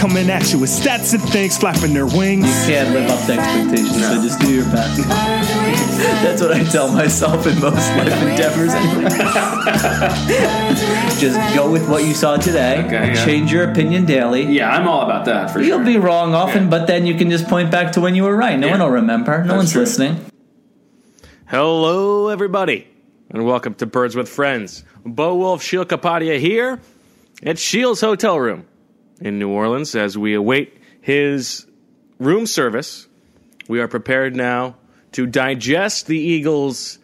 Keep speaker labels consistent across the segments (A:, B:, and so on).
A: coming at you with stats and things flapping their wings.
B: You can't live up to expectations, so just do your best.
C: Birds with friends.
B: That's what I tell myself in most life endeavors. Just go with what you saw today.
D: Okay, yeah.
B: Change your opinion daily.
D: Yeah, I'm all about that for
B: You'll
D: sure.
B: be wrong often,
D: Yeah.
B: but then you can just point back to when you were right. No
D: Yeah.
B: one will remember. No
D: That's
B: one's
D: true.
B: listening.
E: Hello, everybody, and welcome to Birds with Friends. Bo Wulf, Sheil Kapadia here at Sheil's Hotel Room in New Orleans as we await his room service. We are prepared now to digest the Eagles'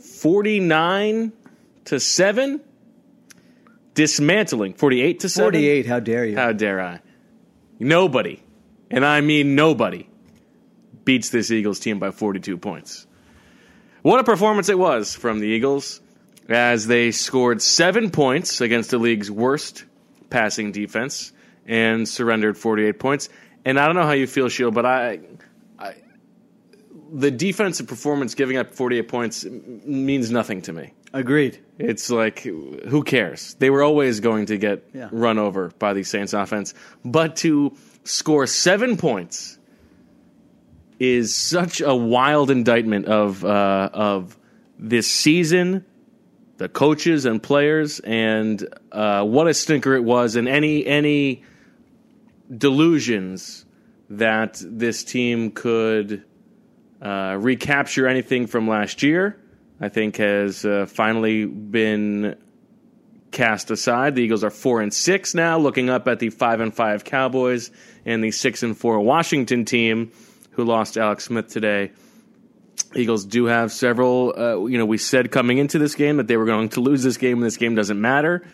E: 49 to 7 dismantling 48 to 7
F: 48, how dare you?
E: how dare I? Nobody, and I mean nobody, beats this Eagles team by 42 points. What a performance it was from the Eagles as they scored seven points against the league's worst passing defense and surrendered 48 points. And I don't know how you feel, Sheil, but I, I the defensive performance giving up 48 points means nothing to me.
F: Agreed.
E: It's like, who cares? They were always going to get
F: Yeah.
E: run over by the Saints offense. But to score seven points is such a wild indictment of, uh, of this season, the coaches and players, and uh, what a stinker it was, and any, any delusions that this team could uh, recapture anything from last year, I think has uh, finally been cast aside. The Eagles are four and six now, looking up at the five and five Cowboys and the six and four Washington team, who lost Alex Smith today. Eagles do have several. Uh, you know, we said coming into this game that they were going to lose this game, and this game doesn't matter.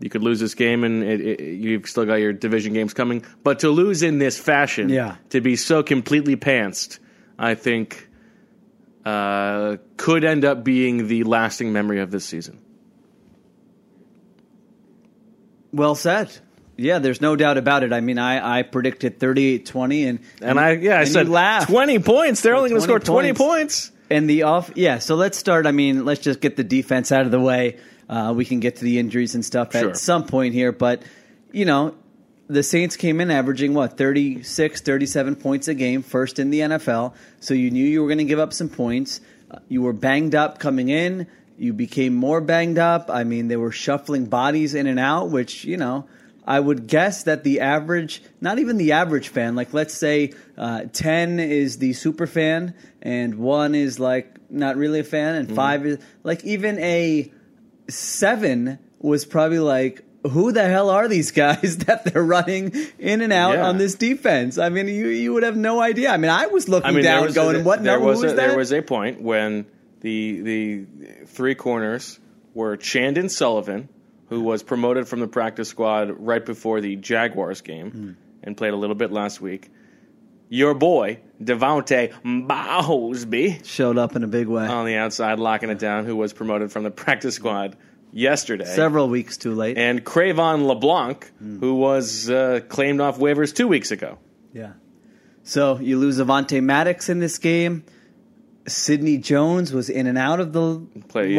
E: You could lose this game, and it, it, you've still got your division games coming. But to lose in this fashion,
F: Yeah.
E: to be so completely pantsed, I think uh, could end up being the lasting memory of this season.
F: Well said. Yeah, there's no doubt about it. I mean, I, I predicted 38 20, and,
E: And I, yeah, I said
F: you
E: twenty points. They're only going to
F: 20
E: score twenty
F: points.
E: points.
F: And the off, yeah. So let's start. I mean, let's just get the defense out of the way. Uh, we can get to the injuries and stuff
E: Sure.
F: at some point here, but you know, the Saints came in averaging what 36, 37 points a game, first in the NFL. So you knew you were going to give up some points. Uh, you were banged up coming in. You became more banged up. I mean, they were shuffling bodies in and out, which you know. I would guess that the average, not even the average fan, like let's say uh, 10 is the super fan and 1 is like not really a fan
E: Mm-hmm.
F: and 5 is like even a 7 was probably like, who the hell are these guys that they're running in and out
E: Yeah.
F: on this defense? I mean, you you would have no idea. I mean, I was looking
E: I mean,
F: down
E: was
F: going,
E: a,
F: what
E: there
F: number
E: was a,
F: that?
E: there was a point when the the three corners were Chandon Sullivan, who was promoted from the practice squad right before the Jaguars game
F: Hmm.
E: and played a little bit last week. Your boy De'Vante Bausby
F: Showed up in a big way.
E: on the outside, locking it down, who was promoted from the practice squad yesterday.
F: Several weeks too late.
E: and Cre'Von LeBlanc,
F: Hmm.
E: who was uh, claimed off waivers two weeks ago.
F: Yeah. So you lose Avonte Maddox in this game. Sidney Jones was in and out of the
E: Play, yeah.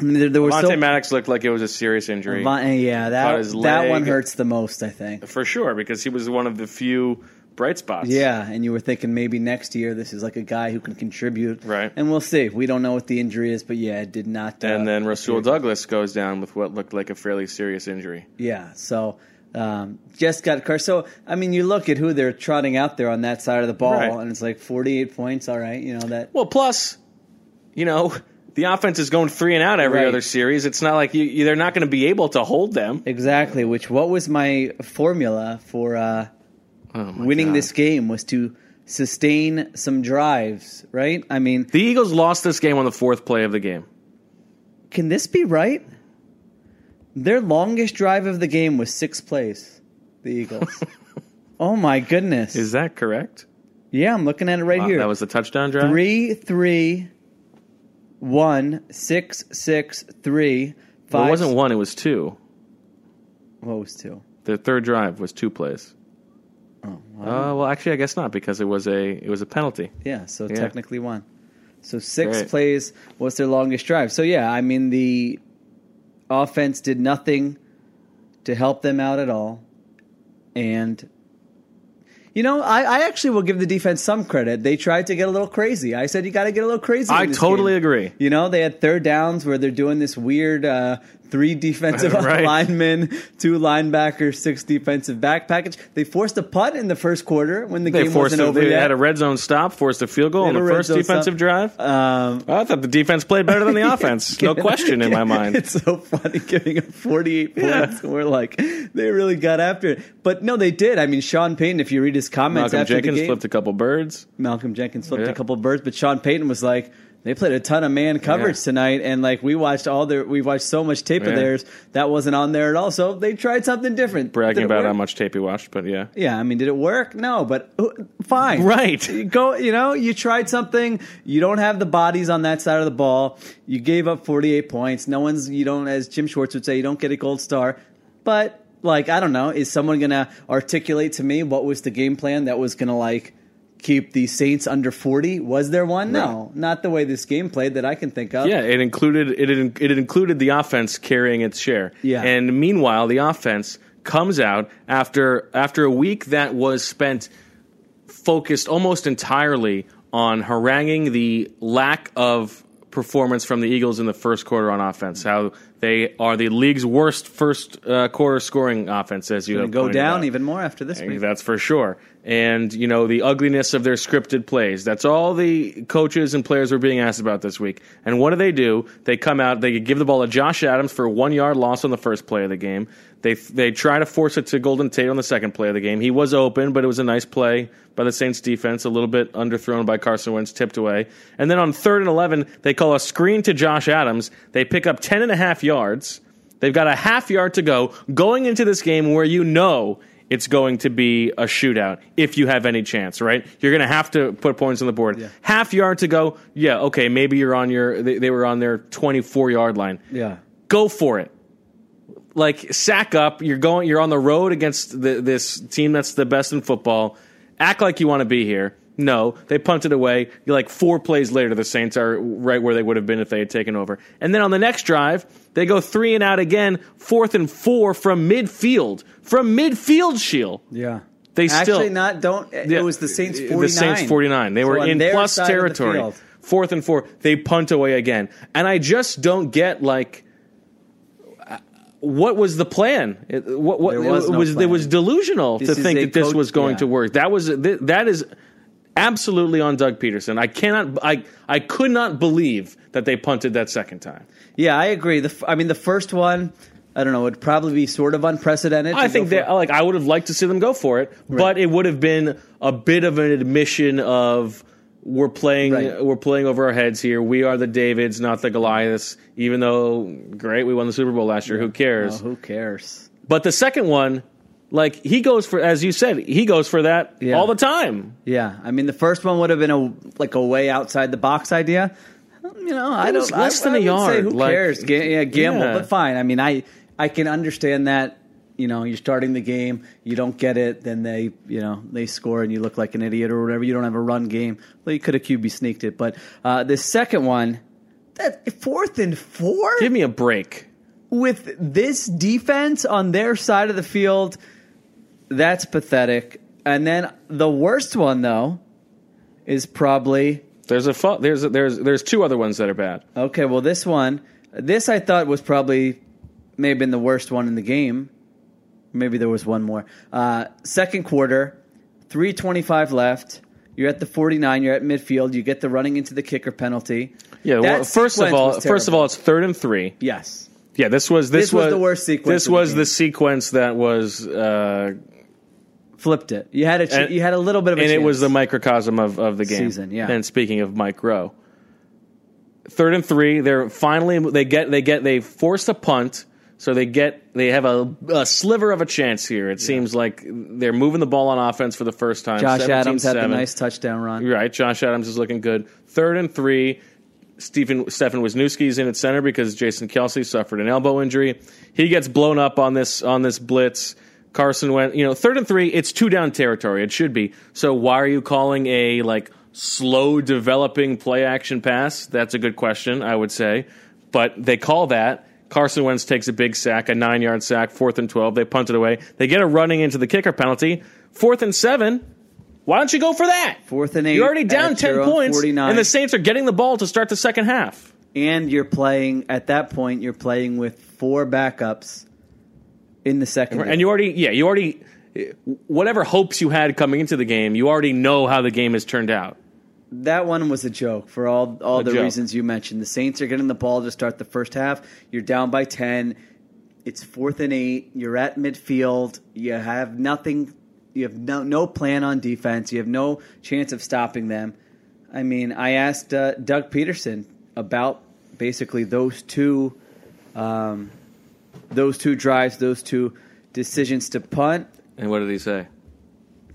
F: I mean, there, there were
E: Monte
F: so
E: Maddox looked like it was a serious injury.
F: Avonte- yeah, that that one hurts the most, I think.
E: For sure, because he was one of the few bright spots.
F: Yeah, and you were thinking maybe next year this is like a guy who can contribute,
E: Right.
F: And we'll see. We don't know what the injury is, but yeah, it did not. Uh,
E: And then Rasul Douglas goes down with what looked like a fairly serious injury.
F: Yeah, so um, just got car. So I mean, you look at who they're trotting out there on that side of the ball,
E: Right.
F: and it's like forty-eight points. All right, you know that.
E: Well, plus, you know, the offense is going three and out every
F: Right.
E: other series. It's not like you, you, they're not going to be able to hold them.
F: Exactly. Which what was my formula for uh,
E: Oh my
F: winning
E: God.
F: this game was to sustain some drives, right? I mean,
E: The Eagles lost this game on the fourth play of the game.
F: can this be right? Their longest drive of the game was six plays. The Eagles. oh my goodness.
E: Is that correct?
F: yeah, I'm looking at it right
E: Wow,
F: here.
E: That was the touchdown drive.
F: three, three, one, six, six, three,
E: Well, it wasn't one. It was two.
F: What was two?
E: The third drive was two plays.
F: Oh,
E: Uh, well, actually, I guess not because it was a it was a penalty.
F: Yeah, so
E: Yeah.
F: technically one. So six
E: Great.
F: plays was their longest drive. So yeah, I mean the offense did nothing to help them out at all, and you know I, I actually will give the defense some credit. They tried to get a little crazy. I said you got to get a little crazy.
E: I totally
F: game.
E: agree.
F: You know they had third downs where they're doing this weird uh, three defensive
E: Right.
F: linemen, two linebackers, six defensive back package. They forced a punt in the first quarter when the
E: They
F: game wasn't
E: A,
F: over
E: they
F: yet.
E: had a red zone stop, forced a field goal on the first defensive
F: stop.
E: drive.
F: um,
E: I thought the defense played better than the offense. No question in my mind.
F: It's so funny giving up 48 points. And we're like, they really got after it. But no, they did. I mean, Sean Payton, if you read his comments
E: Malcolm
F: after
E: Jenkins
F: the game,
E: flipped a couple birds.
F: Malcolm Jenkins flipped
E: Yeah.
F: a couple birds, but Sean Payton was like, they played a ton of man coverage
E: Yeah.
F: tonight, and like we watched all their, we watched so much tape of theirs that wasn't on there at all. So they tried something different.
E: Bragging about
F: work?
E: how much tape he watched, but yeah.
F: Yeah, I mean, did it work? No, but uh, fine.
E: Right.
F: You Go, you know, you tried something. You don't have the bodies on that side of the ball. You gave up 48 points. No one's, you don't, as Jim Schwartz would say, you don't get a gold star. But, like, I don't know, is someone going to articulate to me what was the game plan that was going to, like, keep the Saints under 40? Was there one? No, not the way this game played that I can think of.
E: Yeah, it included it. It included the offense carrying its share.
F: Yeah.
E: and meanwhile, the offense comes out after after a week that was spent focused almost entirely on haranguing the lack of performance from the Eagles in the first quarter on offense. How they are the league's worst first uh, quarter scoring offense, as you have
F: go down
E: out.
F: even more after this week.
E: That's for sure. And, you know, the ugliness of their scripted plays. That's all the coaches and players were being asked about this week. And what do they do? They come out, they give the ball to Josh Adams for a one yard loss on the first play of the game. They, they try to force it to Golden Tate on the second play of the game. He was open, but it was a nice play by the Saints defense, a little bit underthrown by Carson Wentz, tipped away. And then on third and 11, they call a screen to Josh Adams. They pick up 10 and a half yards. They've got a half yard to go going into this game where you know it's going to be a shootout if you have any chance, right? You're going to have to put points on the board. Half yard to go. Yeah, okay, maybe you're on your they, they were on their 24 yard line.
F: Yeah.
E: Go for it. Like sack up, you're going you're on the road against the, this team that's the best in football. Act like you want to be here. No, they punted away. Like four plays later, the Saints are right where they would have been if they had taken over. And then on the next drive, they go three and out again, fourth and four from midfield. From midfield, Sheil.
F: Yeah.
E: They still
F: Actually, not, don't, it
E: Yeah,
F: was the Saints 49.
E: The Saints 49. They
F: So
E: were in plus
F: side of the
E: territory. Fourth and four. They punt away again. And I just don't get like uh, what was the plan? It, what, what
F: There was
E: it
F: no
E: was it was delusional
F: This
E: to think that this
F: coach-
E: was going
F: yeah.
E: to work. That was that is absolutely on Doug Pederson. I cannot I I could not believe that they punted that second time.
F: Yeah, I agree. The, I mean, the first one, I don't know, would probably be sort of unprecedented.
E: I think that like I would have liked to see them go for it, but it would have been a bit of an admission of we're playing
F: Right.
E: we're playing over our heads here. We are the Davids, not the Goliaths. Even though great, we won the Super Bowl last year. Who
F: Oh,
E: cares?
F: who cares?
E: But the second one, like he goes for as you said, he goes for that
F: Yeah.
E: all the time.
F: Yeah, I mean, the first one would have been a like a way outside the box idea. You know, I don't
E: less
F: I,
E: than
F: I
E: a yard,
F: Say, who
E: like-
F: cares? Ga- yeah, gamble,
E: Yeah.
F: but fine. I mean, I I can understand that. You know, you're starting the game, you don't get it, then they, you know, they score and you look like an idiot or whatever. You don't have a run game. Well, you could have QB sneaked it, but uh, the second one, that fourth and four.
E: Give me a break.
F: with this defense on their side of the field, that's pathetic. And then the worst one, though, is probably
E: There's a fu- there's a, there's there's two other ones that are bad.
F: okay. Well, this one, this I thought was probably may have been the worst one in the game. Maybe there was one more. Uh, second quarter, three twenty-five left. You're at the forty-nine. You're at midfield. You get the running into the kicker penalty.
E: Yeah.
F: That
E: Well, first of all, first of all, it's third and three.
F: yes.
E: Yeah, this was this,
F: This was the worst sequence
E: This
F: of the
E: was the sequence that was, uh,
F: Flipped it. You had a ch-
E: And-
F: you had a little bit of a
E: and it was the microcosm of, of the game.
F: Season, yeah.
E: And speaking of Mike Rowe, third and three, they're finally they get they get they force a punt. So they get they have a, a sliver of a chance here. It seems like they're moving the ball on offense for the first time.
F: Josh Adams had the
E: 17-7.
F: nice touchdown run.
E: Right. Josh Adams is looking good. Third and three. Stephen Stefen Wisniewski's in at center because Jason Kelce suffered an elbow injury. He gets blown up on this on this blitz. Carson went, you know, third and three. It's two down territory. It should be. So why are you calling a like slow developing play action pass? That's a good question. I would say, but they call that. Carson Wentz takes a big sack, a nine yard sack, fourth and twelve. They punt it away. They get a running into the kicker penalty. Fourth and seven. Why don't you go for that?
F: Fourth and eight.
E: You're already down 10 points,
F: 49.
E: and the Saints are getting the ball to start the second half.
F: and you're playing at that point. You're playing with four backups in the second.
E: And you already, yeah, you already, whatever hopes you had coming into the game, you already know how the game has turned out.
F: that one was a joke for all all
E: A
F: the
E: joke.
F: reasons you mentioned. The Saints are getting the ball to start the first half. You're down by ten. It's fourth and eight. You're at midfield. You have nothing. You have no no plan on defense. You have no chance of stopping them. I mean, I asked uh, Doug Pederson about basically those two, um, those two drives, those two decisions to punt.
E: And what did he say?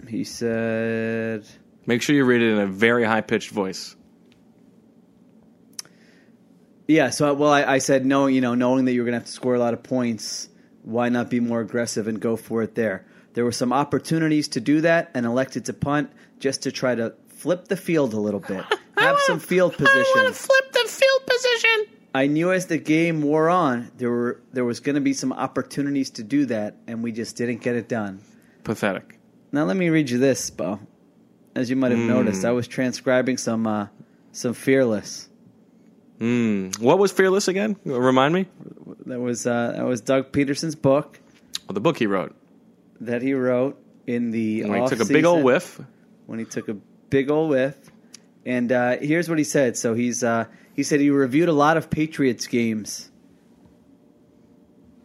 F: He said.
E: Make sure you read it in a very high pitched voice.
F: Yeah, so well, I, I said no. You know, knowing that you were going to have to score a lot of points, why not be more aggressive and go for it there? There were some opportunities to do that, and elected to punt just to try to flip the field a little bit, have some field position.
E: I want to flip the field position.
F: I knew as the game wore on, there were there was going to be some opportunities to do that, and we just didn't get it done.
E: Pathetic.
F: Now let me read you this, Bo. As you might have noticed, I was transcribing some uh, some fearless.
E: What was Fearless again? Remind me.
F: That was uh, that was Doug Pederson's book.
E: Well, the book he wrote.
F: that he wrote in the
E: When he took a big old whiff.
F: when he took a big old whiff. And uh, here's what he said. So he's uh, he said he reviewed a lot of Patriots games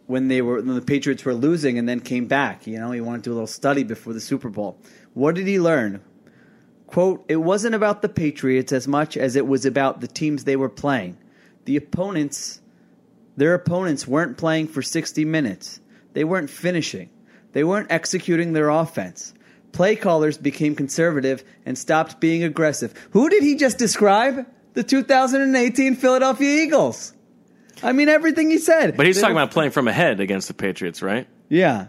F: when they were when the Patriots were losing and then came back. You know, he wanted to do a little study before the Super Bowl. What did he learn? Quote, it wasn't about the Patriots as much as it was about the teams they were playing. The opponents their opponents weren't playing for 60 minutes. They weren't finishing. They weren't executing their offense. Play callers became conservative and stopped being aggressive. Who did he just describe? The 2018 Philadelphia Eagles. I mean, everything he said.
E: But he's
F: They
E: talking about playing from ahead against the Patriots, right?
F: Yeah.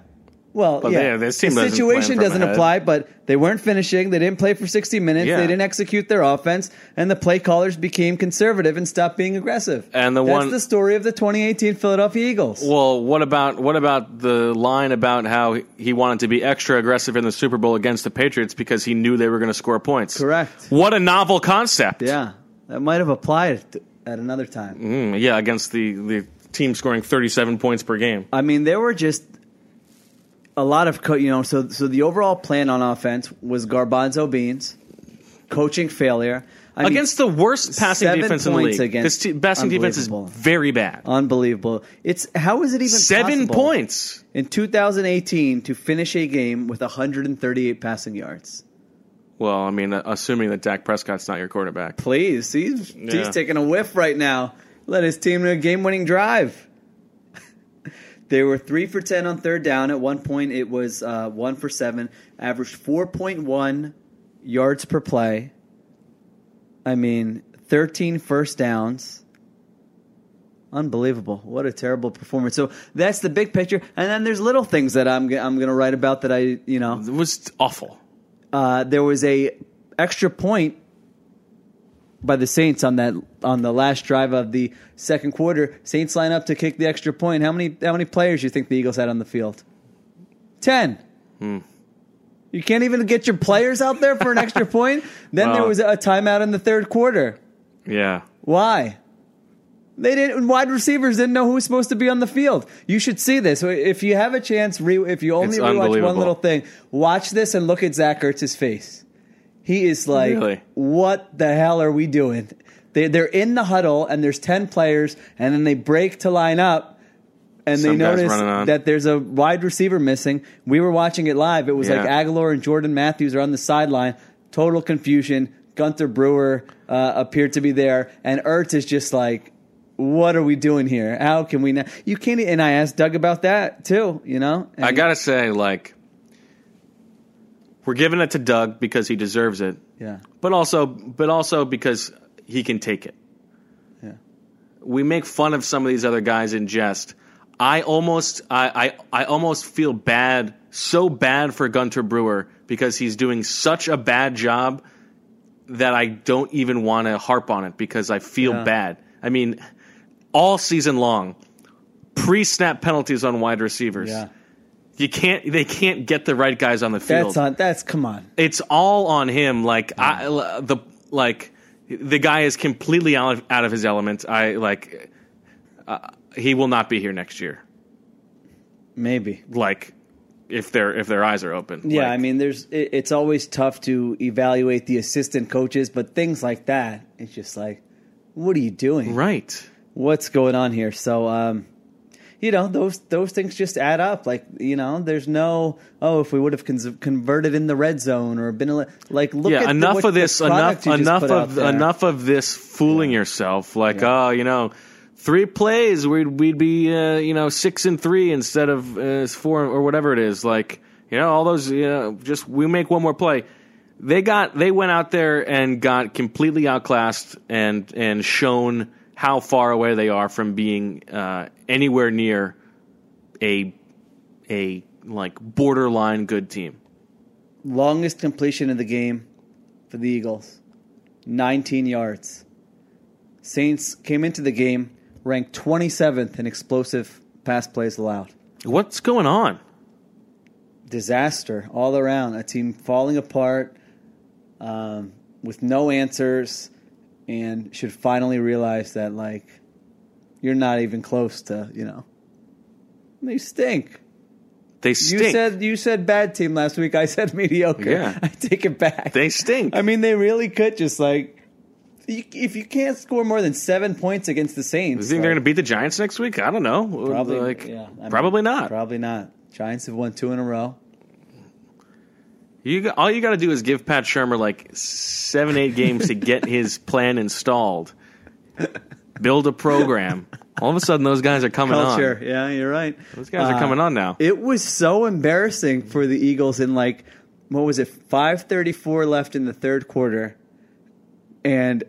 F: Well,
E: But
F: yeah.
E: they-
F: the
E: doesn't
F: situation doesn't apply, but they weren't finishing. They didn't play for 60 minutes.
E: Yeah.
F: They didn't execute their offense, and the play callers became conservative and stopped being aggressive.
E: And the
F: That's
E: one-
F: the story of the 2018 Philadelphia Eagles.
E: Well, what about what about the line about how he wanted to be extra aggressive in the Super Bowl against the Patriots because he knew they were going to score points?
F: Correct.
E: What a novel concept.
F: Yeah, that might have applied at another time.
E: Mm, yeah, against the the team scoring 37 points per game.
F: I mean, there were just a lot of co- you know. So so the overall plan on offense was garbanzo beans, coaching failure I mean,
E: against the worst passing defense in the league.
F: against-
E: This te- passing defense is very bad.
F: unbelievable. It's how is it even
E: Seven points.
F: in 2018 to finish a game with 138 passing yards?
E: Well, I mean, uh, assuming that Dak Prescott's not your quarterback.
F: Please, he's
E: Yeah.
F: he's taking a whiff right now. Let his team to a game-winning drive. they were three for ten on third down. At one point, it was uh, one for seven. Averaged four point one yards per play. I mean, 13 first downs. Unbelievable! What a terrible performance. So that's the big picture, and then there's little things that I'm I'm going to write about that I you know
E: It was awful.
F: Uh, there was a extra point by the Saints on that on the last drive of the second quarter. Saints line up to kick the extra point. How many how many players do you think the Eagles had on the field? Ten. You can't even get your players out there for an extra point. Then there was a timeout in the third quarter.
E: Yeah.
F: Why? They didn't. Wide receivers didn't know who was supposed to be on the field. You should see this. If you have a chance, re, if you only
E: It's
F: rewatch one little thing, watch this and look at Zach Ertz's face. He is like,
E: Really?
F: "What the hell are we doing?" They, they're in the huddle and there's ten players, and then they break to line up, and
E: Some
F: they notice that there's a wide receiver missing. We were watching it live. It was like
E: Yeah.
F: Agholor and Jordan Matthews are on the sideline. Total confusion. Gunter Brewer uh, appeared to be there, and Ertz is just like, what are we doing here? How can we? Not? You can't. And I asked Doug about that too. You know, And
E: I gotta say, like, we're giving it to Doug because he deserves it,
F: yeah,
E: but also, but also because he can take it.
F: yeah.
E: we make fun of some of these other guys in jest. I almost I, I I almost feel bad, so bad for Gunter Brewer because he's doing such a bad job that I don't even want to harp on it because I feel
F: Yeah.
E: bad. I mean, all season long, pre-snap penalties on wide receivers.
F: Yeah,
E: You can't they can't get the right guys on the field
F: that's on. That's come on.
E: it's all on him. Like I, the like the guy is completely out of, out of his element. I like uh, he will not be here next year.
F: Maybe.
E: Like if their if their eyes are open.
F: Yeah,
E: Like,
F: I mean, there's. It, it's always tough to evaluate the assistant coaches, but things like that, it's just like, what are you doing?
E: right.
F: What's going on here? So, um, you know, those those things just add up. Like, you know, there's no oh, if we would have con- converted in the red zone or been a, like, look
E: yeah,
F: at the-
E: enough
F: what-
E: of this. Enough.
F: product you just
E: Enough of enough of this fooling yourself. Like oh, you know. Three plays, we'd we'd be uh, you know six and three instead of uh, four or whatever it is. Like you know all those you know just we make one more play. they got they went out there and got completely outclassed and and shown how far away they are from being uh, anywhere near a a like borderline good team.
F: Longest completion of the game for the Eagles, 19 yards. Saints came into the game ranked 27th in explosive pass plays allowed.
E: What's going on?
F: Disaster all around. A team falling apart um, with no answers and should finally realize that, like, you're not even close to, you know. They stink.
E: They stink.
F: You said you said bad team last week. I said mediocre.
E: Yeah.
F: I take it back.
E: they stink.
F: I mean, they really could just like if you can't score more than seven points against the Saints.
E: you think they're going to beat the Giants next week? I don't know.
F: probably
E: like,
F: yeah, I mean,
E: probably not.
F: Probably not. Giants have won two in a row.
E: You all you got to do is give Pat Shurmur like seven, eight games to get his plan installed. Build a program. All of a sudden, those guys are coming
F: Culture.
E: on.
F: Yeah, you're right.
E: Those guys are
F: Uh,
E: coming on now.
F: It was so embarrassing for the Eagles in like what was it? Five thirty four left in the third quarter, and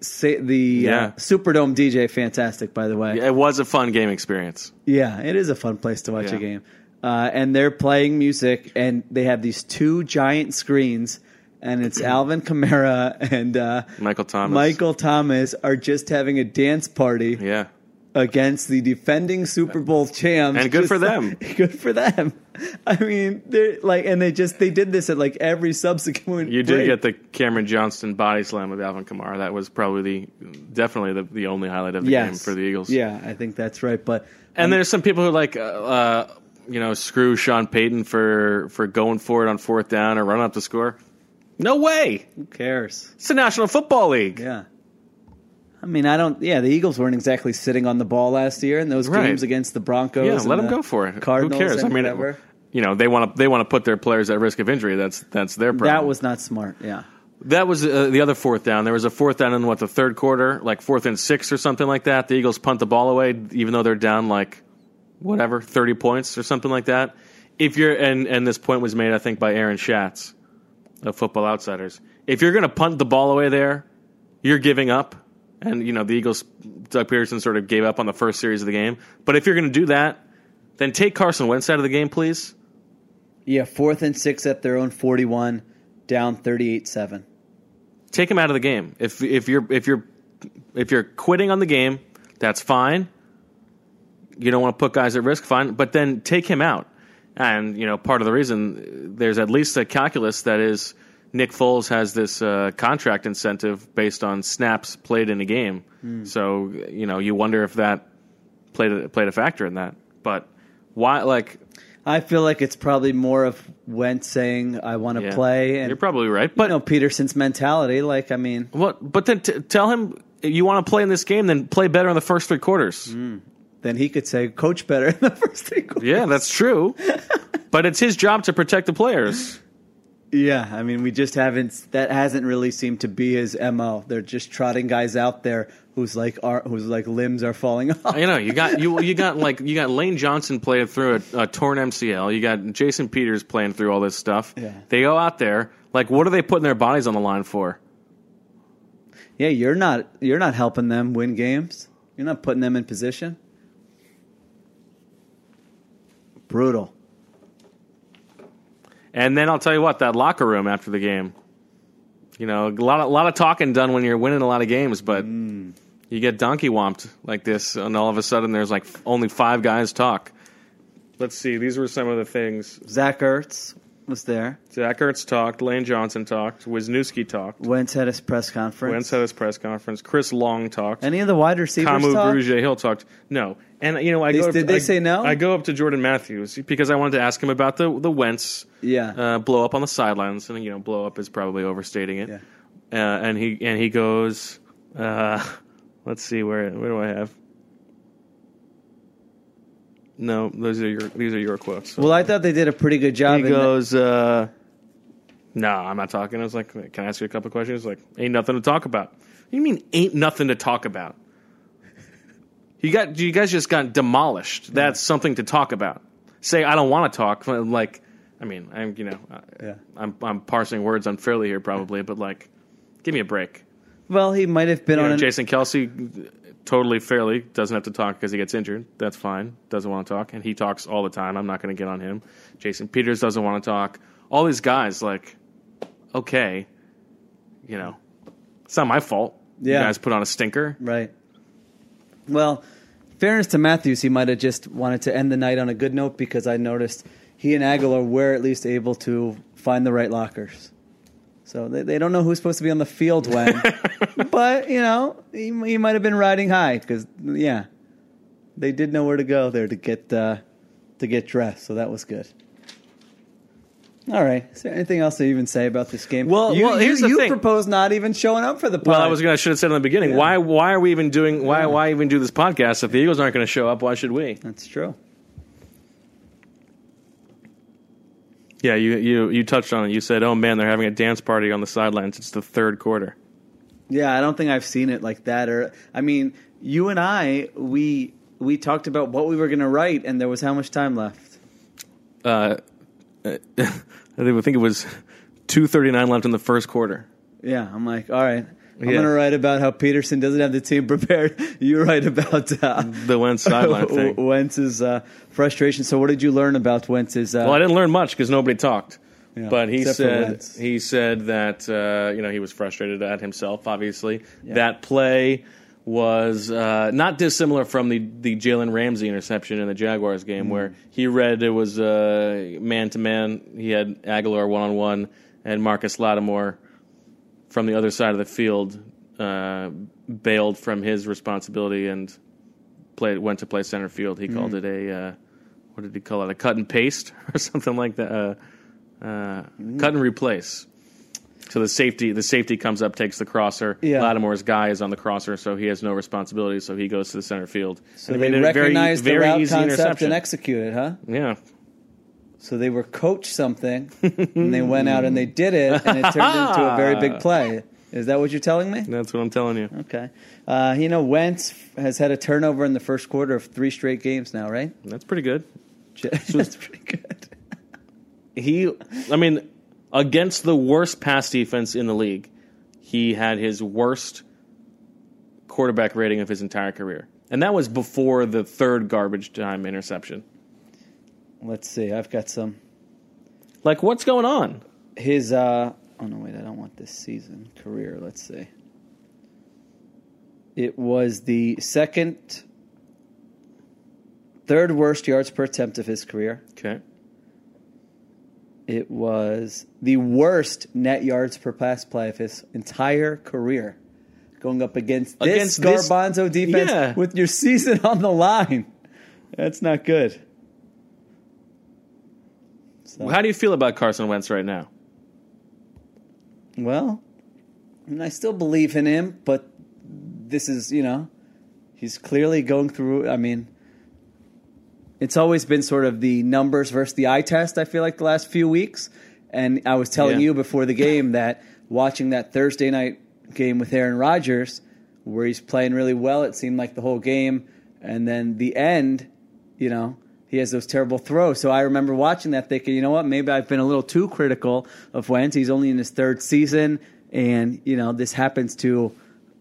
F: say the
E: Yeah.
F: uh, Superdome DJ, fantastic by the way.
E: it was a fun game experience.
F: Yeah, it is a fun place to watch
E: Yeah.
F: a game. Uh, and they're playing music, and they have these two giant screens, and it's Alvin Kamara and uh,
E: Michael Thomas.
F: Michael Thomas are just having a dance party
E: Yeah.
F: against the defending Super Bowl champs.
E: And good
F: Just
E: for them.
F: good for them. I mean, they're like, and they just they did this at like every subsequent.
E: You did
F: break.
E: get the Cameron Johnston body slam with Alvin Kamara. That was probably the definitely the, the only highlight of the game for the Eagles.
F: Yeah, I think that's right. But
E: And there's some people who like, uh, uh, you know, screw Sean Payton for for going for it on fourth down or running up the score. No way!
F: who cares?
E: It's the National Football League.
F: Yeah. I mean, I don't. Yeah, the Eagles weren't exactly sitting on the ball last year in those
E: Right.
F: games against the Broncos.
E: Yeah,
F: and
E: let them
F: the
E: go for it.
F: Cardinals
E: Who cares? I mean,
F: whatever.
E: you know, they want to they want to put their players at risk of injury. That's that's their problem.
F: that was not smart. Yeah,
E: that was uh, the other fourth down. There was a fourth down in what the third quarter, like fourth and six or something like that. The Eagles punt the ball away, even though they're down like whatever thirty points or something like that. If you're and and this point was made, I think, by Aaron Schatz of Football Outsiders. If you're going to punt the ball away there, you're giving up. And you know the Eagles, Doug Pederson sort of gave up on the first series of the game. But if you're going to do that, then take Carson Wentz out of the game, please.
F: yeah. Fourth and six at their own forty-one, down thirty-eight-seven.
E: take him out of the game. If if you're if you're if you're quitting on the game, that's fine. You don't want to put guys at risk, fine. But then take him out. And you know, part of the reason there's at least a calculus that is Nick Foles has this uh, contract incentive based on snaps played in a game. So you know, you wonder if that played a, played a factor in that. But why? Like,
F: I feel like it's probably more of Wentz saying, "I want to
E: yeah,
F: play," and
E: you're probably right. But
F: you know Pederson's mentality. Like, I mean,
E: what? But then t- tell him you want to play in this game, then play better in the first three quarters.
F: Then he could say, "Coach better in the first three quarters."
E: Yeah, that's true. but it's his job to protect the players.
F: Yeah, I mean, we just haven't. That hasn't really seemed to be his mo. They're just trotting guys out there whose like are whose like limbs are falling off.
E: You know, you got you you got like you got Lane Johnson playing through a, a torn MCL. You got Jason Peters playing through all this stuff.
F: Yeah.
E: They go out there like, what are they putting their bodies on the line for?
F: Yeah, you're not you're not helping them win games. You're not putting them in position. Brutal.
E: And then I'll tell you what, that locker room after the game. You know, a lot of, a lot of talking done when you're winning a lot of games, but
F: Mm.
E: you get donkey womped like this, and all of a sudden there's like only five guys talk. Let's see. These were some of the things.
F: Zach Ertz was there.
E: Zach Ertz talked. Lane Johnson talked. Wisniewski talked.
F: Wentz had his press conference.
E: Wentz had his press conference. Chris Long talked.
F: Any of the wide receivers
E: Camus
F: talk?
E: Bruge Hill talked. No, and you know I
F: They-
E: go. up
F: did
E: to-
F: they
E: I-
F: say no?
E: I go up to Jordan Matthews because I wanted to ask him about the the Wentz
F: Yeah.
E: uh, blow up on the sidelines, and you know blow up is probably overstating it.
F: Yeah.
E: Uh, and he and he goes, uh, let's see where where do I have? No, those are your these are your quotes.
F: well, I thought they did a pretty good job.
E: he goes, uh, "No, I'm not talking." I was like, "Can I ask you a couple questions?" Like, "Ain't nothing to talk about." What do you mean, ain't nothing to talk about? You got you guys just got demolished. That's something to talk about. Say I don't want to talk. Like, I mean, I'm you know,
F: Yeah.
E: I'm I'm parsing words unfairly here probably, but like, give me a break.
F: well, he might have been
E: You
F: on
E: know,
F: an,
E: Jason Kelce, totally fairly doesn't have to talk because he gets injured. That's fine. Doesn't want to talk, and he talks all the time. I'm not going to get on him. Jason Peters doesn't want to talk. All these guys, like, okay, you know, it's not my fault.
F: Yeah.
E: You guys put on a stinker.
F: Right. Well, fairness to Matthews, he might have just wanted to end the night on a good note because I noticed he and Agholor were at least able to find the right lockers. So they, they don't know who's supposed to be on the field when, but you know he, he might have been riding high because yeah, they did know where to go there to get uh, to get dressed. So that was good. All right. Is there anything else to even say about this game?
E: Well-
F: you,
E: well,
F: you,
E: here's the
F: you
E: thing.
F: proposed not even showing up for the.
E: Well, I was gonna should have said in the beginning.
F: Yeah.
E: Why why are we even doing why why even do this podcast if the Eagles aren't going to show up? Why should we?
F: That's true.
E: Yeah, you you you touched on it. You said, "Oh man, they're having a dance party on the sidelines." It's the third quarter.
F: Yeah, I don't think I've seen it like that. Or I mean, you and I, we we talked about what we were going to write, and there was how much time left?
E: uh, I think I think it was two thirty nine left in the first quarter.
F: Yeah, I'm like, all right, I'm
E: Yeah.
F: going to write about how Pederson doesn't have the team prepared. You write about uh,
E: The Wentz sideline thing.
F: Wentz's uh, frustration. So, what did you learn about Wentz's? Uh,
E: Well, I didn't learn much because nobody talked.
F: Yeah,
E: but he said he said that uh, you know he was frustrated at himself. Obviously,
F: Yeah.
E: that play was uh, not dissimilar from the the Jalen Ramsey interception in the Jaguars game,
F: Mm-hmm.
E: where he read it was man to man. He had Agholor one on one and Marshon Lattimore from the other side of the field uh, bailed from his responsibility and played went to play center field. He called
F: Mm-hmm.
E: it a uh, what did he call it? A cut and paste or something like that. Uh, uh, Cut and replace. So the safety the safety comes up, takes the crosser.
F: Yeah.
E: Lattimore's guy is on the crosser, so he has no responsibility. So he goes to the center field.
F: so
E: And
F: they
E: very-
F: recognized
E: very
F: the route
E: easy
F: concept
E: interception.
F: and executed it, huh?
E: Yeah,
F: So they were coached something, and they went out and they did it, and it turned into a very big play. Is that what you're telling me?
E: that's what I'm telling you.
F: Okay. Uh, you know, Wentz has had a turnover in the first quarter of three straight games now, right?
E: That's pretty good.
F: That's pretty good.
E: he I mean against the worst pass defense in the league, he had his worst quarterback rating of his entire career. And that was before the third garbage time interception.
F: Let's see. I've got some.
E: Like what's going on?
F: His. Uh, oh no, wait. I don't want this season career. Let's see. It was the second, third worst yards per attempt of his career.
E: Okay.
F: It was the worst net yards per pass play of his entire career. Going up against this
E: Against this-
F: Garbanzo defense
E: Yeah.
F: with your season on the line. That's not good. So,
E: How do you feel about Carson Wentz right now?
F: well, I, mean, I still believe in him, but this is, you know, he's clearly going through. I mean, it's always been sort of the numbers versus the eye test, I feel like, the last few weeks. And I was telling
E: Yeah.
F: you before the game that watching that Thursday night game with Aaron Rodgers, where he's playing really well, it seemed like the whole game, and then the end, you know, he has those terrible throws. So I remember watching that thinking, you know what, maybe I've been a little too critical of Wentz. He's only in his third season, and you know this happens to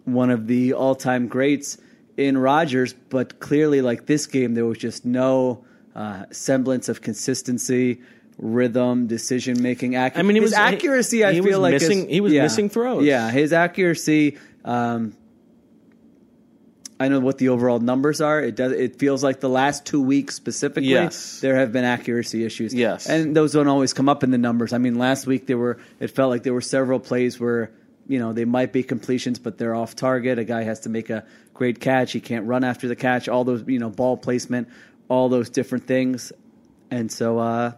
F: one of the all-time greats in Rodgers, but clearly, like this game, there was just no uh, semblance of consistency, rhythm, decision making. Ac-
E: I mean, he
F: his
E: was-
F: accuracy. I
E: he
F: feel
E: was
F: like
E: missing-
F: is-
E: he was
F: yeah.
E: missing throws.
F: Yeah, his accuracy. Um, I know what the overall numbers are. It does. It feels like the last two weeks specifically,
E: Yes.
F: there have been accuracy issues.
E: Yes.
F: and those don't always come up in the numbers. I mean, last week there were. It felt like there were several plays where you know they might be completions, but they're off target. A guy has to make a great catch. He can't run after the catch. All those you know ball placement, all those different things, and so. uh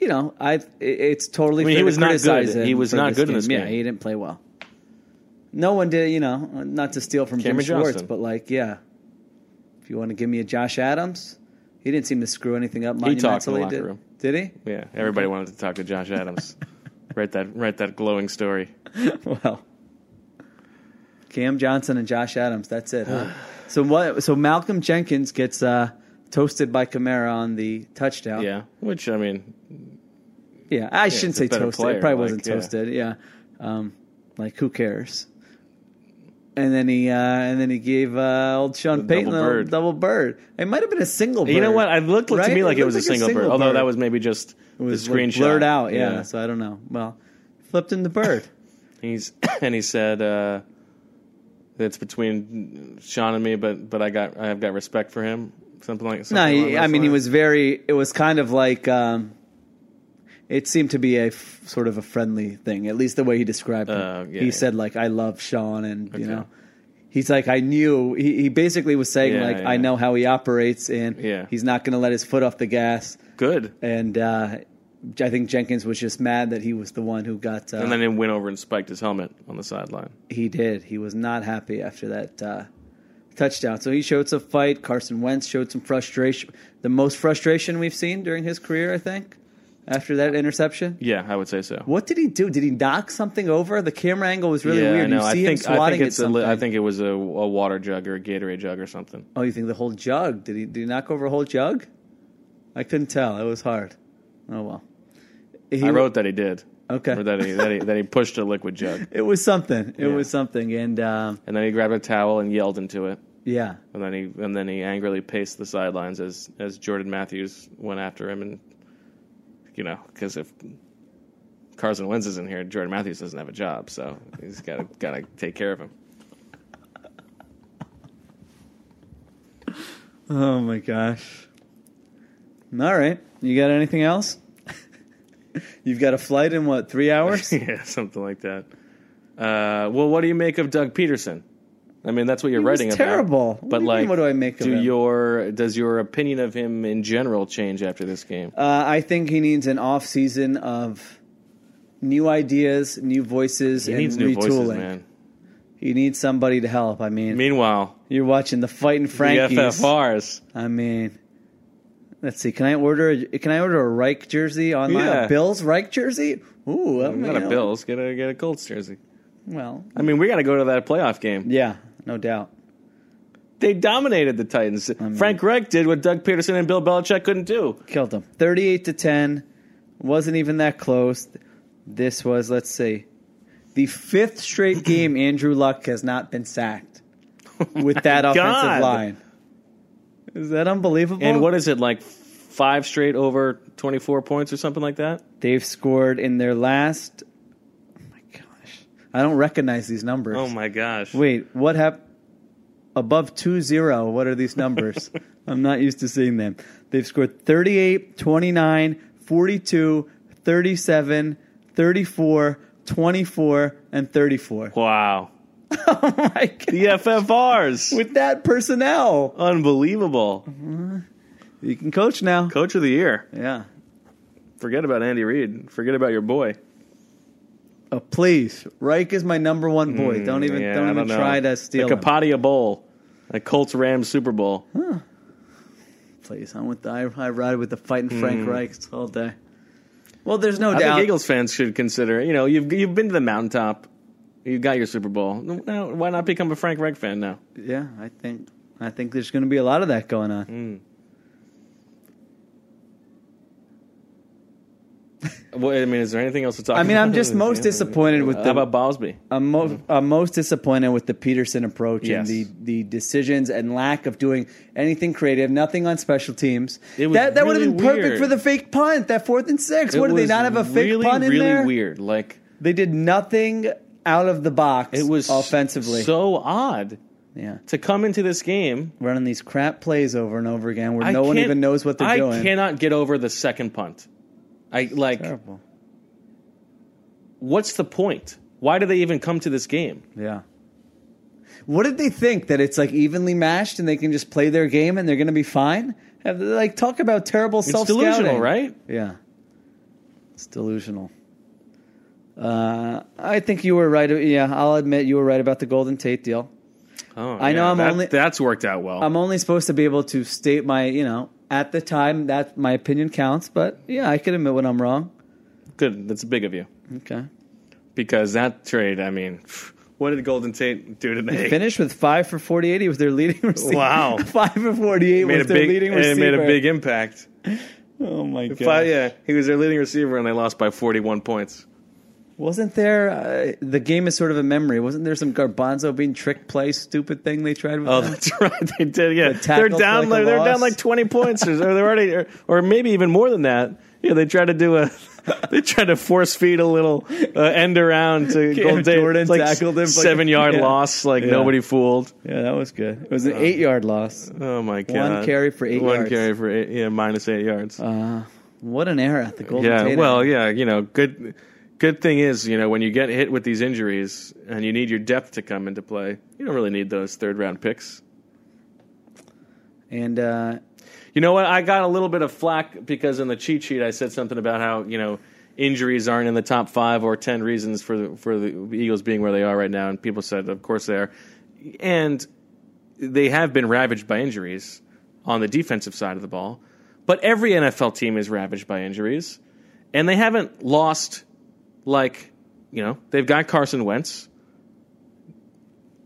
F: you know, I it's totally.
E: I mean, he was not good. He was not good in this game.
F: Yeah, he didn't play well. No one did, you know, not to steal from
E: Cameron
F: Jim Schwartz,
E: Johnston.
F: but like, yeah, if you want to give me a Josh Adams, he didn't seem to screw anything up.
E: He talked in the locker
F: did,
E: room.
F: Did he?
E: Yeah, everybody wanted to talk to Josh Adams. write that write that glowing story.
F: well, Cam Johnston and Josh Adams. That's it. Huh? so what? So Malcolm Jenkins gets uh, toasted by Kamara on the touchdown.
E: Yeah, which I mean,
F: Yeah, I shouldn't say toasted.
E: player,
F: it probably
E: like,
F: wasn't
E: yeah.
F: toasted. Yeah, Um, like who cares? And then he uh, and then he gave uh, old Sean
E: The
F: Payton
E: double
F: a
E: bird.
F: double bird. It might have been a single. bird.
E: you know what? It looked to
F: right?
E: me like it,
F: looked
E: was a single, bird, although that was maybe just
F: it was
E: the
F: like
E: screenshot
F: blurred out. Yeah, so I don't know. Well, flipped him the bird.
E: He's and he said uh, it's between Sean and me, but but I got I have got respect for him. Something like that. no,
F: he, I mean he was very. It was kind of like. Um, it seemed to be a f- sort of a friendly thing, at least the way he described it.
E: Uh, yeah,
F: he
E: yeah.
F: said like, "I love Sean," and you know, he's like, "I knew." He, he basically was saying
E: Yeah,
F: like. "I know how he operates, and
E: Yeah.
F: he's not going to let his foot off the gas."
E: good.
F: And uh, I think Jenkins was just mad that he was the one who got. Uh,
E: And then he went over and spiked his helmet on the sideline.
F: he did. He was not happy after that uh, touchdown. So he showed some fight. Carson Wentz showed some frustration. The most frustration we've seen during his career, I think, after that interception.
E: Yeah, I would say so.
F: What did he do? Did he knock something over? The camera angle was really
E: yeah,
F: weird.
E: I.
F: You
E: I
F: see
E: think
F: him
E: I
F: swatting
E: think
F: at
E: it's a
F: something.
E: I think it was a, a water jug or a Gatorade jug or something.
F: oh, you think the whole jug? Did he? Did he knock over a whole jug? I couldn't tell. It was hard. Oh well. He-
E: I wrote that he did.
F: Okay.
E: Or that he that he, that he pushed a liquid jug,
F: It was something. It
E: Yeah.
F: was something, and um,
E: and then he grabbed a towel and yelled into it,
F: yeah.
E: and then he and then he angrily paced the sidelines as as Jordan Matthews went after him, and you know because if Carson Wentz isn't here, Jordan Matthews doesn't have a job, so he's got to got to take care of him.
F: Oh my gosh. All right. You got anything else? You've got a flight in what, three hours?
E: yeah, something like that. Uh, well, what do you make of Doug Pederson? I mean, that's what you're
F: He was
E: writing
F: terrible.
E: about.
F: What
E: But
F: do you mean,
E: like,
F: what do I make of
E: do
F: him?
E: your does your opinion of him in general change after this game?
F: Uh, I think he needs an off season of new ideas, new voices,
E: he
F: and
E: needs new
F: retooling.
E: voices, man.
F: He needs somebody to help. I mean,
E: Meanwhile,
F: you're watching the fighting
E: the
F: Frankies.
E: FFRs.
F: I mean, let's see. Can I order? A, can I order a Reich jersey online?
E: Yeah.
F: A Bills Reich jersey? Ooh, mean,
E: Not a Bills. Get a get a Colts jersey.
F: Well,
E: I mean, we got to go to that playoff game.
F: yeah, no doubt.
E: They dominated the Titans. Frank Reich did what Doug Pederson and Bill Belichick couldn't do.
F: killed them. 38 to 10. Wasn't even that close. This was, let's see, the fifth straight game Andrew Luck has not been sacked with that offensive
E: God.
F: line. Is that unbelievable?
E: And what is it like? Five straight over twenty four points or something like that.
F: they've scored in their last. I don't recognize these numbers.
E: Oh my gosh!
F: Wait, what happened? Above 2 0, what are these numbers? I'm not used to seeing them. They've scored 38, 29, 42, 37, 34, 24, and 34.
E: Wow.
F: Oh my God.
E: The FFRs.
F: With that personnel,
E: Unbelievable. Mm-hmm.
F: you can coach now.
E: Coach of the year.
F: Yeah.
E: Forget about Andy Reid. Forget about your boy.
F: Oh, please. Reich is my number one boy. don't even,
E: Mm, Yeah,
F: don't even
E: know.
F: try to steal
E: the
F: him.
E: Kapadia Bowl, a Colts Rams Super Bowl.
F: Please, I'm with the, I, I ride with the fighting Frank
E: Mm.
F: Reich all day. Well, there's no
E: I
F: doubt.
E: Eagles fans should consider. You know, you've you've been to the mountaintop, you got your Super Bowl. Now, why not become a Frank Reich fan now?
F: Yeah, I think I think there's going to be a lot of that going on.
E: Mm. Well, I mean, is there anything else to talk? About?
F: I mean,
E: about?
F: I'm just most disappointed with
E: How
F: the.
E: about Bosby?
F: I'm, mo- mm-hmm. I'm most disappointed with the Pederson approach
E: Yes.
F: and the, the decisions and lack of doing anything creative, nothing on special teams.
E: It was
F: that that would have been perfect for the fake punt, that fourth and six. what
E: It
F: did they
E: was
F: not have a fake
E: really,
F: punt in
E: really
F: there?
E: weird. Like
F: They did nothing out of the box.
E: it was
F: offensively.
E: so odd
F: yeah,
E: to come into this game.
F: running these crap plays over and over again where
E: I
F: no one
E: can't-
F: even knows what they're doing.
E: I
F: doing.
E: cannot get over the second punt. I like.
F: Terrible.
E: What's the point? Why do they even come to this game?
F: Yeah. What did they think that it's like evenly matched and they can just play their game and they're going to be fine? Have like talk about terrible self
E: delusional, right?
F: Yeah. It's delusional. Uh, I think you were right. Yeah, I'll admit you were right about the Golden Tate deal.
E: Oh,
F: I know
E: yeah,
F: I'm
E: that-
F: only-
E: that's worked out well.
F: I'm only supposed to be able to state my, you know, at the time that my opinion counts, but yeah, I can admit when I'm wrong.
E: Good. That's big of you
F: Okay.
E: because that trade. I mean, what did Golden Tate do today?
F: Finished with five for 48. He was their leading receiver.
E: Wow.
F: five for 48
E: made
F: was
E: a
F: their
E: big.
F: leading receiver.
E: It made a big impact.
F: Oh my god!
E: Yeah, he was their leading receiver, and they lost by 41 points.
F: Wasn't there? Uh, the game is sort of a memory. Wasn't there some garbanzo being trick play stupid thing they tried with?
E: Oh,
F: them?
E: that's right. They did. Yeah,
F: The
E: they're down.
F: like
E: they're down like 20 points, or they're already, or, or maybe even more than that. Yeah, they tried to do a. They tried to force feed a little uh, end around to Golden.
F: Jordan
E: like
F: tackled him, like-
E: seven yard
F: Yeah.
E: loss. Like
F: Yeah.
E: nobody fooled.
F: yeah, that was good. It was an eight yard loss.
E: Oh my god!
F: One carry for eight
E: One
F: yards.
E: carry for eight, yeah, minus eight yards.
F: Uh, what an error at the Golden
E: yeah, well, yeah, you know, good. Good thing is, you know, when you get hit with these injuries and you need your depth to come into play, you don't really need those third round picks.
F: And uh,
E: You know what? I got a little bit of flack because in the cheat sheet I said something about how you know injuries aren't in the top five or ten reasons for the, for the Eagles being where they are right now, and people said, of course they are, and they have been ravaged by injuries on the defensive side of the ball. But every NFL team is ravaged by injuries, and they haven't lost like you know they've got Carson Wentz.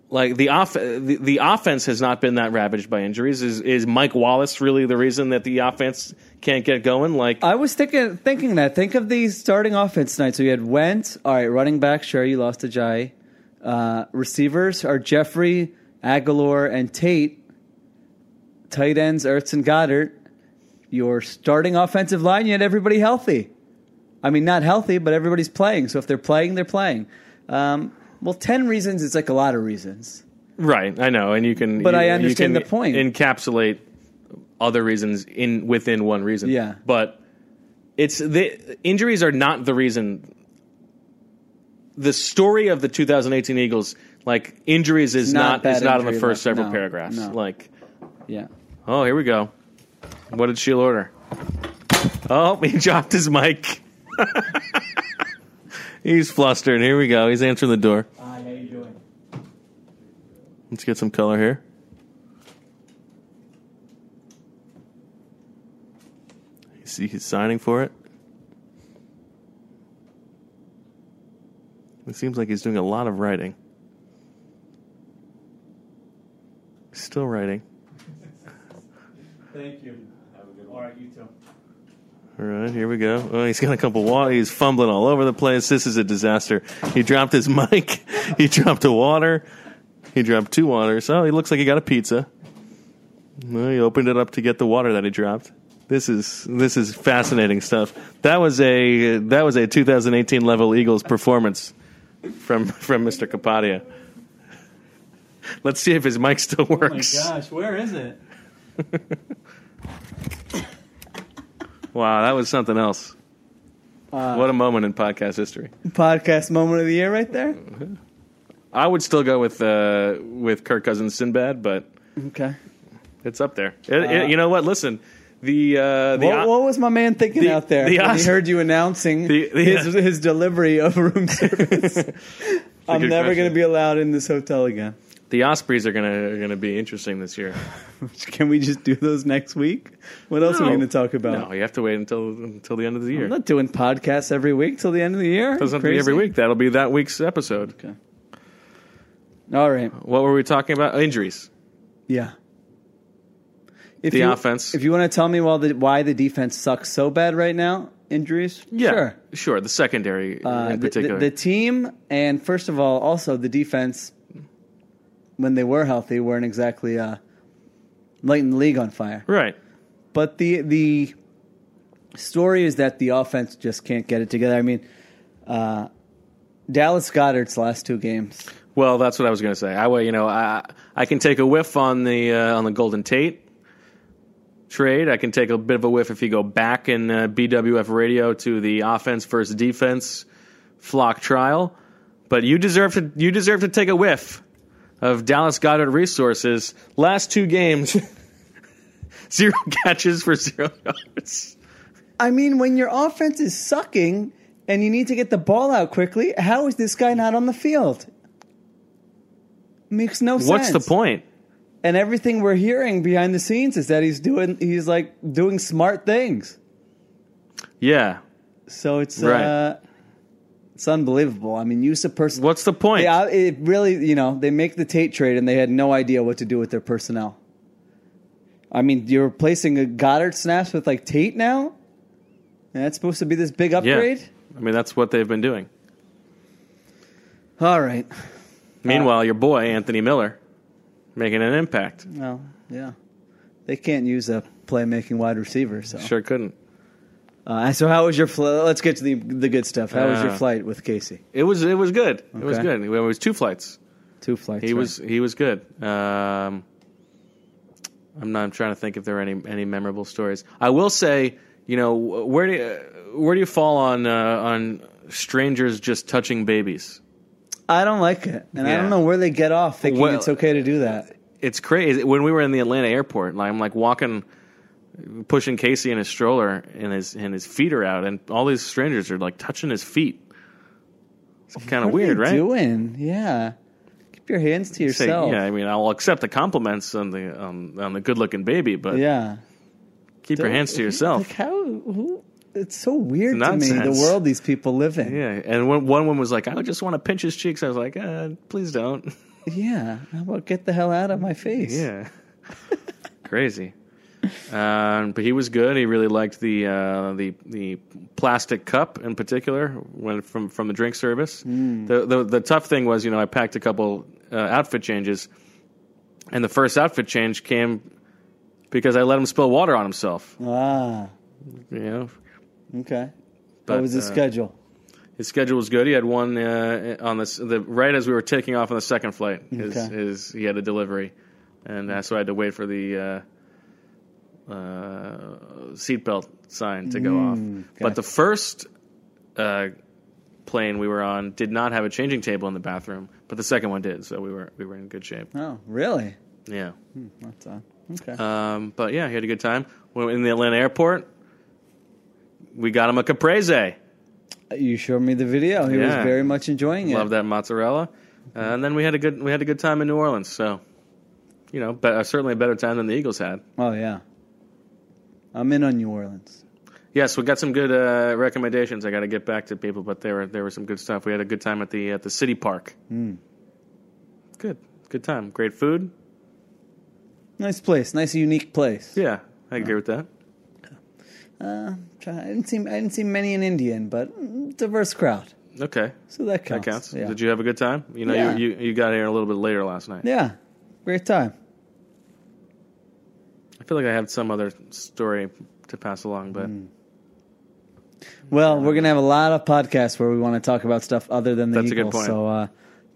E: Like the off the, the offense has not been that ravaged by injuries. Is is Mike Wallace really the reason that the offense can't get going? Like
F: I was thinking thinking that. Think of the starting offense tonight. So you had Wentz. All right, running back. Sure, you lost Ajayi. Uh, receivers are Jeffery, Agholor, and Tate. Tight ends, Ertz and Goedert. Your starting offensive line, you had everybody healthy. I mean, not healthy, but everybody's playing. So if they're playing, they're playing. Um, well, 10 reasons is like a lot of reasons.
E: right, I know, and you can.
F: But
E: you,
F: I understand
E: can
F: the point.
E: Encapsulate other reasons in within one reason.
F: Yeah.
E: but it's the injuries are not the reason. The story of the 2018 Eagles, like injuries, is
F: Not
E: not, is not in the first several
F: No,
E: paragraphs.
F: no.
E: Like,
F: Yeah.
E: oh, here we go. What did Sheil order? Oh, he dropped his mic. He's flustered. Here we go. He's answering the door.
F: Hi, how you doing?
E: Let's get some color here. You see he's signing for it. It seems like he's doing a lot of writing. Still writing.
F: Thank you. Have a good one. All right, you too.
E: All right, here we go. Oh, he's got a couple water. He's fumbling all over the place. This is a disaster. He dropped his mic. He dropped a water. He dropped two waters. Oh, he looks like he got a pizza. Well, he opened it up to get the water that he dropped. This is this is fascinating stuff. That was a that was a 2018 level Eagles performance from from Mr. Kapadia. Let's see if his mic still
F: Oh my
E: works.
F: gosh, where is it?
E: Wow, that was something else.
F: Uh,
E: what a moment in podcast history.
F: Podcast moment of the year right there.
E: I would still go with uh, with Kirk Cousins Sinbad, but
F: Okay.
E: it's up there. It, it- you know what? Listen, the uh, the
F: What, what was my man thinking
E: the-
F: out there
E: the
F: when he heard you announcing
E: the-
F: his, his delivery of room service? I'm never going to be allowed in this hotel again.
E: The Ospreys are gonna are gonna be interesting this year.
F: Can we just do those next week? What else are we
E: No.
F: going to talk about?
E: No, you have to wait until until the end of the year.
F: I'm not doing podcasts every week till the end of the year.
E: Doesn't have to be every week. That'll be that week's episode.
F: All right.
E: What were we talking about? Injuries.
F: Yeah. If
E: The
F: you,
E: offense.
F: If you want to tell me why the, why the defense sucks so bad right now, injuries?
E: Yeah,
F: Sure.
E: sure. The secondary
F: Uh,
E: in
F: the-
E: particular.
F: The, the team, and first of all, also the defense, when they were healthy, weren't exactly uh, lighting the league on fire.
E: right.
F: But the the story is that the offense just can't get it together. I mean, uh, Dallas Goedert's last two games.
E: Well, that's what I was going to say. I, you know, I I can take a whiff on the uh, on the Golden Tate trade. I can take a bit of a whiff if you go back in uh, BWF radio to the offense versus defense flock trial. But you deserve to you deserve to take a whiff of Dallas Goedert resources. Last two games, zero catches for zero yards.
F: I mean, when your offense is sucking and you need to get the ball out quickly, how is this guy not on the field? Makes no sense.
E: What's the point?
F: And everything we're hearing behind the scenes is that he's doing he's like doing smart things.
E: Yeah.
F: So it's
E: Right.
F: uh it's unbelievable. I mean, use of person.
E: What's the point?
F: Yeah, it really, you know, they make the Tate trade and they had no idea what to do with their personnel. I mean, you're replacing a Goedert snaps with like Tate now? And that's supposed to be this big
E: Yeah.
F: upgrade?
E: I mean, that's what they've been doing.
F: All right.
E: Meanwhile, your boy Anthony Miller making an impact.
F: Well, yeah. They can't use a playmaking wide receiver, so.
E: Sure couldn't.
F: Uh, so how was your flight? Let's get to the the good stuff. How was your
E: Uh,
F: flight with Casey?
E: It was it was good. It was
F: Okay.
E: good. It was two flights.
F: Two flights.
E: He
F: right?
E: was he was good. Um, I'm not. I'm trying to think if there are any any memorable stories. I will say, you know, where do you, where do you fall on uh, on strangers just touching babies?
F: I don't like it, and I
E: Yeah.
F: don't know where they get off thinking
E: Well-
F: it's okay to do that.
E: It's crazy. When we were in the Atlanta airport, like, I'm like walking, pushing Casey in his stroller, and his and his feet are out, and all these strangers are like touching his feet. It's kind of weird, right?
F: Doing, yeah. Keep your hands to
E: Say,
F: yourself.
E: yeah, I mean, I'll accept the compliments on the on, on the good-looking baby, but
F: yeah.
E: keep your hands to yourself.
F: Like how? Who, it's so weird
E: It's
F: to me the world these people live in.
E: Yeah, and when one woman was like, "I just want to pinch his cheeks," I was like, uh, "Please don't."
F: Yeah. How about get the hell out of my face?
E: yeah, crazy. Um, but he was good. He really liked the uh, the the plastic cup in particular when from from the drink service. The, the the tough thing was, you know, I packed a couple uh, outfit changes, and the first outfit change came because I let him spill water on himself.
F: Ah.
E: You know,
F: Okay.
E: But,
F: what was his
E: uh,
F: schedule?
E: His schedule was good. He had one uh, on this the right as we were taking off on the second flight. His,
F: Okay.
E: his he had a delivery, and uh, so I had to wait for the uh, uh, seatbelt sign to go off. But the first uh, plane we were on did not have a changing table in the bathroom, but the second one did. So we were we were in good shape.
F: Oh, really?
E: Yeah.
F: That's odd. Okay.
E: Um, but yeah, he had a good time. When in the Atlanta airport, we got him a caprese.
F: you showed me the video. He was very much enjoying it.
E: Love that mozzarella. Uh, and then we had a good we had a good time in New Orleans. So, you know, but uh, certainly a better time than the Eagles had.
F: Oh yeah. I'm in on New Orleans.
E: Yes, we got some good uh, recommendations. I got to get back to people, but there were there was some good stuff. We had a good time at the at the city park. Good, good time. Great food.
F: Nice place. Nice unique place.
E: Yeah, I agree with that.
F: Try- I didn't see I didn't see many in Indian, but mm, diverse crowd.
E: Okay,
F: So that counts.
E: that counts.
F: Yeah.
E: Did you have a good time? You know,
F: Yeah.
E: you, you you got here a little bit later last night.
F: yeah. Great time.
E: I feel like I have some other story to pass along, but
F: Well, we're gonna have a lot of podcasts where we want to talk about stuff other than the
E: That's a good
F: Eagles.
E: point.
F: So uh,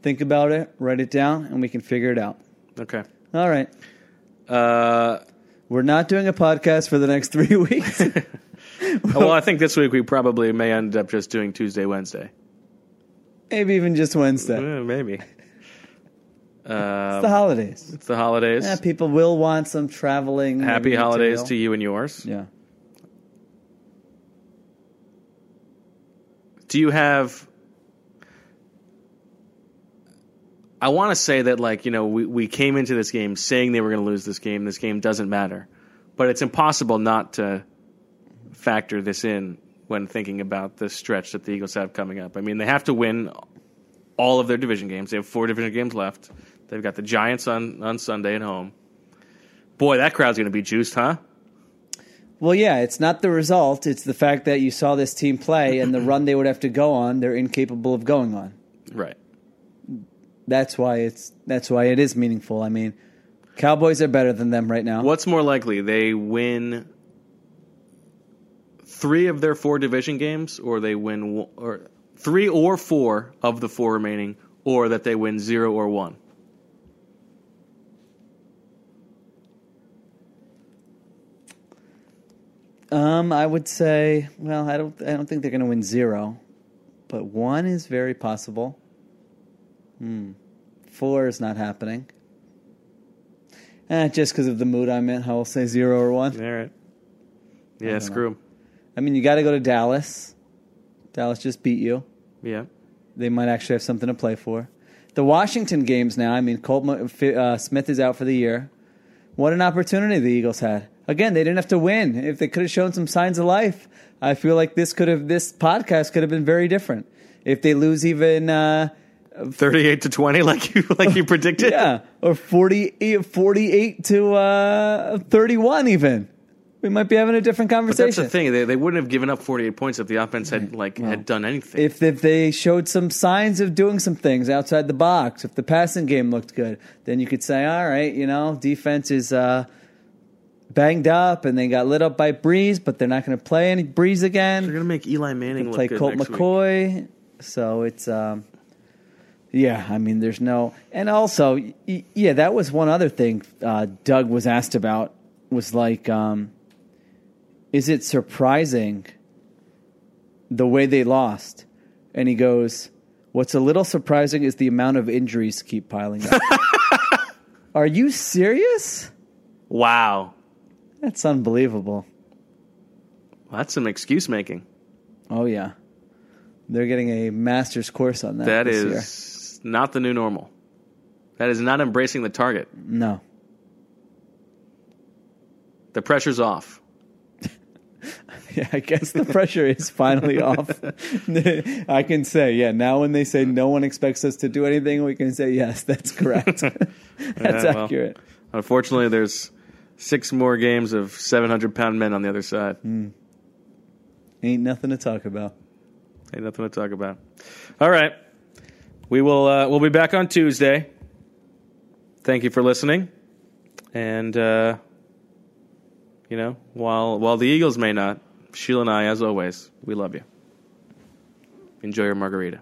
F: think about it, write it down, and we can figure it out.
E: okay.
F: All right.
E: Uh,
F: We're not doing a podcast for the next three weeks.
E: well, I think this week we probably may end up just doing Tuesday, Wednesday.
F: Maybe even just Wednesday.
E: Eh, maybe.
F: It's
E: Um,
F: the holidays.
E: It's the holidays.
F: Yeah, people will want some traveling.
E: Happy holidays to you and yours.
F: Yeah.
E: Do you have I want to say that like you know we we came into this game saying they were going to lose this game. This game doesn't matter, but it's impossible not to factor this in when thinking about the stretch that the Eagles have coming up. I mean, they have to win all of their division games. They have four division games left. They've got the Giants on on Sunday at home. Boy, that crowd's going to be juiced, huh?
F: Well, yeah, it's not the result. It's the fact that you saw this team play and the run they would have to go on, they're incapable of going on.
E: Right.
F: That's why it's that's why it is meaningful. I mean, Cowboys are better than them right now.
E: What's more likely, they win three of their four division games, or they win one- or three or four of the four remaining, or that they win zero or one?
F: Um, I would say, well, I don't I don't think they're going to win 0, but 1 is very possible. Hmm. 4 is not happening. Eh, just because of the mood I'm in, I'll say 0 or 1.
E: All right. Yeah, screw them.
F: I mean, you got to go to Dallas. Dallas just beat you.
E: Yeah.
F: They might actually have something to play for. The Washington games now, I mean, Colt uh, Smith is out for the year. What an opportunity the Eagles had. Again, they didn't have to win. If they could have shown some signs of life, I feel like this could have this podcast could have been very different. If they lose even uh,
E: Thirty-eight to twenty, like you like you predicted.
F: yeah, or 48, 48 to uh, 31 even. We might be having a different
E: But
F: conversation.
E: that's the thing; they, they wouldn't have given up forty-eight points if the offense had like had done anything.
F: if if they showed some signs of doing some things outside the box, if the passing game looked good, then you could say, all right, you know, defense is uh, banged up and they got lit up by Brees, but they're not going to play any
E: Brees
F: again.
E: They're gonna make Eli Manning look
F: Play
E: good
F: Colt
E: next week.
F: McCoy, so it's um, yeah. I mean, there's no, and also, yeah, that was one other thing uh, Doug was asked about was like, um, is it surprising the way they lost? And he goes, What's a little surprising is the amount of injuries keep piling up. Are you serious?
E: Wow,
F: That's unbelievable.
E: that's some excuse making.
F: Oh yeah, they're getting a master's course on that.
E: That is not the new normal. That is not embracing the target.
F: no.
E: The pressure's off.
F: Yeah, I guess the pressure is finally off. I can say, yeah. Now, when they say no one expects us to do anything, we can say yes. That's correct. that's
E: Yeah, well.
F: accurate.
E: Unfortunately, there's six more games of 700 pound men on the other side.
F: Ain't nothing to talk about.
E: Ain't nothing to talk about. All right, we will. Uh, we'll be back on Tuesday. Thank you for listening, and uh, you know, while while the Eagles may not, Sheil and I, as always, we love you. Enjoy your margarita.